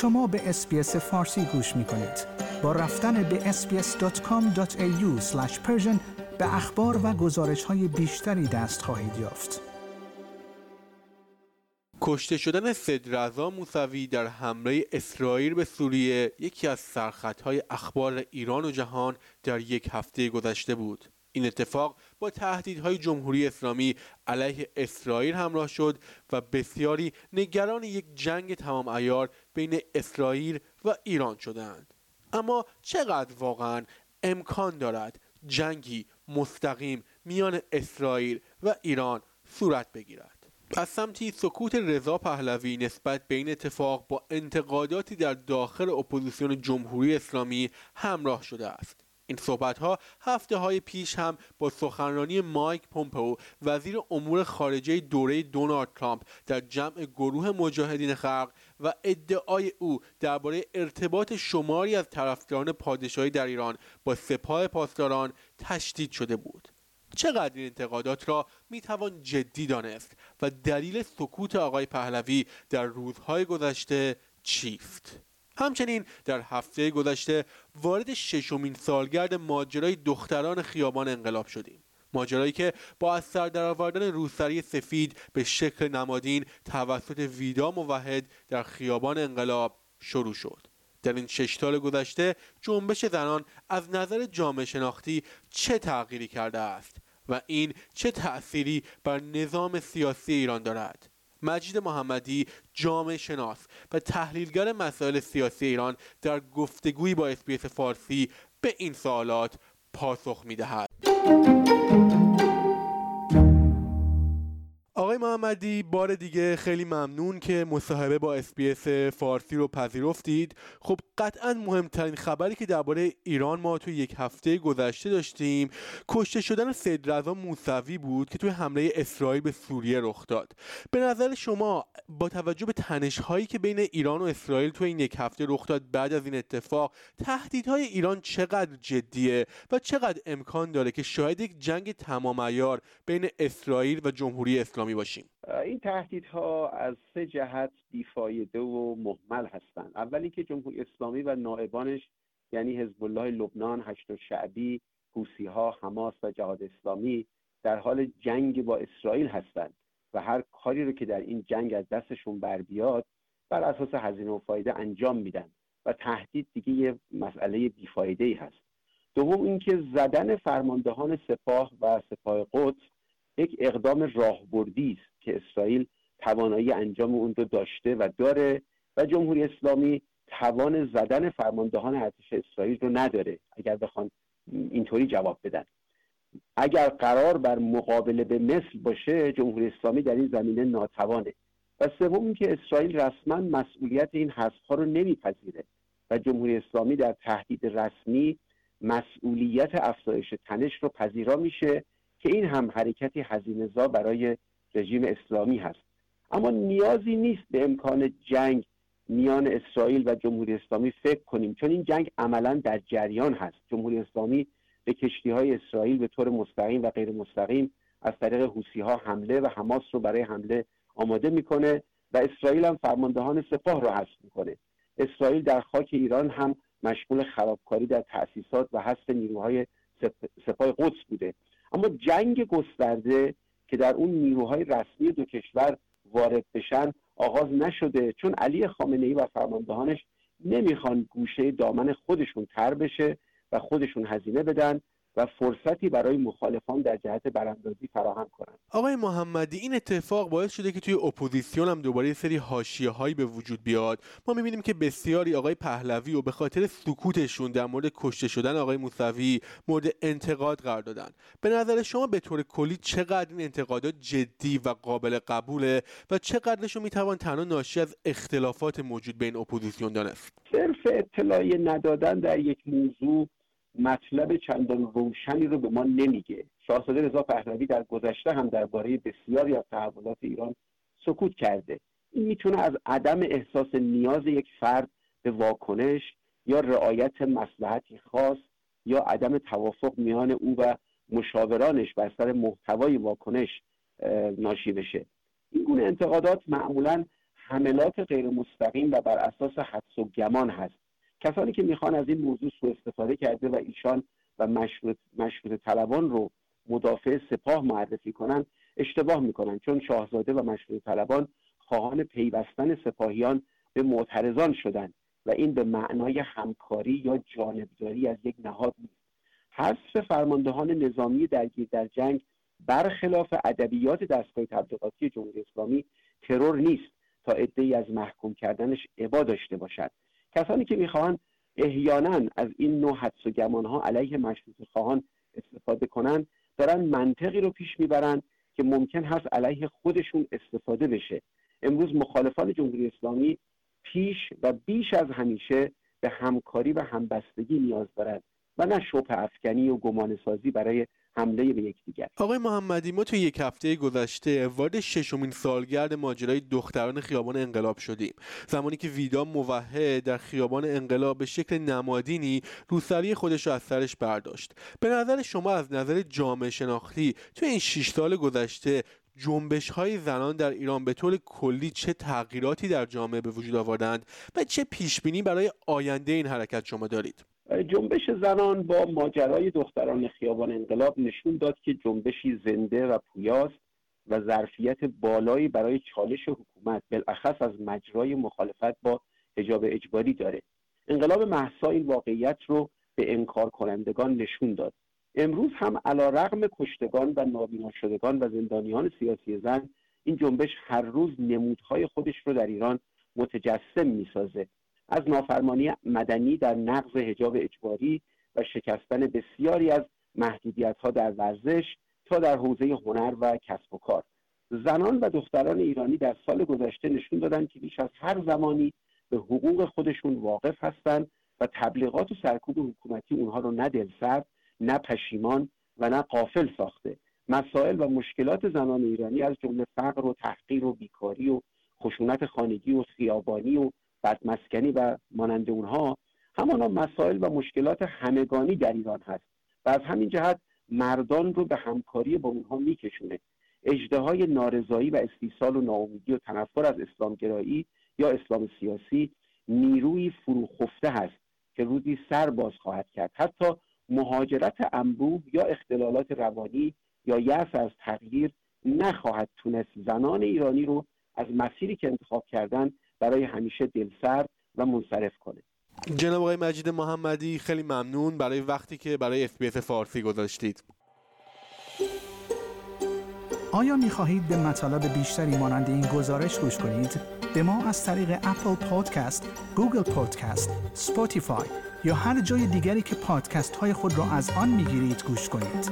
شما به اسپیس فارسی گوش می کنید. با رفتن به sbs.com.au به اخبار و گزارش های بیشتری دست خواهید یافت. کشته شدن صدرزا موسوی در حمله اسرائیل به سوریه یکی از سرخطهای اخبار ایران و جهان در یک هفته گذشته بود. این اتفاق با تهدیدهای جمهوری اسلامی علیه اسرائیل همراه شد و بسیاری نگران یک جنگ تمام عیار بین اسرائیل و ایران شدند. اما چقدر واقعا امکان دارد جنگی مستقیم میان اسرائیل و ایران صورت بگیرد؟ از سمتی سکوت رضا پهلوی نسبت به این اتفاق با انتقاداتی در داخل اپوزیسیون جمهوری اسلامی همراه شده است. این صحبت ها هفته های پیش هم با سخنرانی مایک پومپئو وزیر امور خارجه دوره دونالد ترامپ در جمع گروه مجاهدین خلق و ادعای او درباره ارتباط شماری از طرفداران پادشاهی در ایران با سپاه پاسداران تشدید شده بود. چقدر این انتقادات را می‌توان جدی دانست و دلیل سکوت آقای پهلوی در روزهای گذشته چیست؟ همچنین در هفته گذشته وارد ششمین سالگرد ماجرای دختران خیابان انقلاب شدیم. ماجرایی که با از سر درآوردن روسری سفید به شکل نمادین توسط ویدا موحد در خیابان انقلاب شروع شد. در این شش سال گذشته جنبش زنان از نظر جامعه شناختی چه تغییری کرده است و این چه تأثیری بر نظام سیاسی ایران دارد؟ مجید محمدی جامعه شناس و تحلیلگر مسائل سیاسی ایران در گفتگویی با اسپیس فارسی به این سوالات پاسخ می‌دهد. محمدی بار دیگه خیلی ممنون که مصاحبه با اسپیس فارسی رو پذیرفتید. خب قطعا مهمترین خبری که درباره ایران ما توی یک هفته گذشته داشتیم کشته شدن سید رضا موسوی بود که توی حمله اسرائیل به سوریه رخ داد. به نظر شما با توجه به تنش هایی که بین ایران و اسرائیل توی این یک هفته رخ داد بعد از این اتفاق تهدیدهای ایران چقدر جدیه و چقدر امکان داره که شاید یک جنگ تمام عیار بین اسرائیل و جمهوری اسلامی باشیم؟ این تهدیدها از سه جهت بیفایده و محمل هستند. اولی که جمهوری اسلامی و نائبانش یعنی حزب الله لبنان هشت شعبی حوسی ها حماس و جهاد اسلامی در حال جنگ با اسرائیل هستند و هر کاری رو که در این جنگ از دستشون بر بیاد بر اساس هزینه و فایده انجام میدن و تهدید دیگه یه مسئله بیفایده ای هست. دوم اینکه زدن فرماندهان سپاه و سپاه قدس یک اقدام راهبردی است که اسرائیل توانایی انجام اون رو داشته و داره و جمهوری اسلامی توان زدن فرماندهان ارتش اسرائیل رو نداره. اگر بخوان اینطوری جواب بدن. اگر قرار بر مقابله به مثل باشه جمهوری اسلامی در این زمینه ناتوانه. و سوم اینکه اسرائیل رسما مسئولیت این حذفها رو نمیپذیره و جمهوری اسلامی در تهدید رسمی مسئولیت افزایش تنش رو پذیرا میشه که این هم حرکتی هزینهزا برای رژیم اسلامی هست. اما نیازی نیست به امکان جنگ میان اسرائیل و جمهوری اسلامی فکر کنیم چون این جنگ عملا در جریان هست. جمهوری اسلامی به کشتی های اسرائیل به طور مستقیم و غیر مستقیم از طریق حوسی ها حمله و حماس رو برای حمله آماده می‌کنه و اسرائیل هم فرماندهان سپاه رو حذف می‌کنه. اسرائیل در خاک ایران هم مشغول خرابکاری در تأسیسات و حذف نیروهای سپاه قدس بوده. اما جنگ گسترده که در اون نیروهای رسمی دو کشور وارد بشن آغاز نشده. چون علی خامنه ای و فرماندهانش نمی‌خوان گوشه دامن خودشون تر بشه و خودشون هزینه بدن و فرصتی برای مخالفان در جهت براندازی فراهم کنند. آقای محمدی این اتفاق باعث شده که توی اپوزیسیون هم دوباره یه سری حاشیه هایی به وجود بیاد. ما می‌بینیم که بسیاری آقای پهلوی و به خاطر سکوتشون در مورد کشته شدن آقای موسوی مورد انتقاد قرار دادن. به نظر شما به طور کلی چقدر این انتقادات جدی و قابل قبوله و چقدرش رو می‌توان تنها ناشی از اختلافات موجود بین اپوزیسیون دانست صرف اطلاعی ندادن در یک موضوع مطلب چندان روشنی رو به ما نمیگه. شاهزاده رضا پهلوی در گذشته هم درباره بسیاری از تحولات ایران سکوت کرده. این می‌تونه از عدم احساس نیاز یک فرد به واکنش یا رعایت مسلحتی خاص یا عدم توافق میان او و مشاورانش بر سر محتوای واکنش ناشی بشه. این گونه انتقادات معمولا حملات غیر مستقیم و بر اساس حدس و گمان هست. کسانی که می‌خوان از این موضوع سوء استفاده کرده و ایشان و مشروط, مشروط طلبان رو مدافع سپاه معرفی کنند اشتباه می‌کنن. چون شاهزاده و مشروط طلبان خواهان پیوستن سپاهیان به معترضان شدند و این به معنای همکاری یا جانبداری از یک نهاد نیست. حذف فرماندهان نظامی درگیر در جنگ برخلاف ادبیات دستگاه تبلیغاتی جمهوری اسلامی ترور نیست تا عدهای از محکوم کردنش عبا داشته باشد. کسانی که می‌خواهند احیانا از این نوع حدس و گمانها علیه مشروط خواهان استفاده کنند دارن منطقی رو پیش می‌برند که ممکن هست علیه خودشون استفاده بشه. امروز مخالفان جمهوری اسلامی پیش و بیش از همیشه به همکاری و همبستگی نیاز دارند و نه شبه افکنی و گمان سازی برای حمله به یکدیگر. آقای محمدی ما تو یک هفته گذشته وارد ششمین سالگرد ماجرای دختران خیابان انقلاب شدیم. زمانی که ویدا موحد در خیابان انقلاب به شکل نمادینی روسری خودش رو از سرش برداشت. به نظر شما از نظر جامعه شناختی تو این شش سال گذشته جنبش های زنان در ایران به طور کلی چه تغییراتی در جامعه به وجود آوردند و چه پیش بینی برای آینده این حرکت شما دارید؟ جنبش زنان با ماجرای دختران خیابان انقلاب نشون داد که جنبشی زنده و پویاست و ظرفیت بالایی برای چالش حکومت بالاخص از مجرای مخالفت با حجاب اجباری داره. انقلاب محسا این واقعیت رو به انکار کنندگان نشون داد. امروز هم علا رغم کشتگان و نابینا شدگان و زندانیان سیاسی زن این جنبش هر روز نمودهای خودش رو در ایران متجسم می‌سازه. از نافرمانی مدنی در نقض حجاب اجباری و شکستن بسیاری از محدودیت ها در ورزش تا در حوزه هنر و کسب و کار. زنان و دختران ایرانی در سال گذشته نشون دادند که بیش از هر زمانی به حقوق خودشون واقف هستند و تبلیغات و سرکوب حکومتی اونها رو نه دلسرد نه پشیمان و نه قافل ساخته. مسائل و مشکلات زنان ایرانی از جمله فقر و تحقیر و بیکاری و خشونت خانگی و خیابانی و بدمسکنی و مانند اونها همانا مسائل و مشکلات همگانی در ایران هست و از همین جهت مردان رو به همکاری با اونها میکشونه. های نارضایی و استیصال و ناامیدی و تنفر از اسلامگرایی یا اسلام سیاسی نیروی فروخفته هست که روزی سر باز خواهد کرد. حتی مهاجرت انبوه یا اختلالات روانی یا یأس از تغییر نخواهد تونست. زنان ایرانی رو از مسیری که انتخاب کردن برای همیشه دلسرد و منصرف کنه جناب آقای مجید محمدی خیلی ممنون برای وقتی که برای اف فارسی گذاشتید آیا می خواهید به مطالب بیشتری مانند این گزارش گوش کنید؟ به ما از طریق Apple Podcast، Google Podcast، Spotify یا هر جای دیگری که پادکست های خود را از آن می گیرید گوش کنید.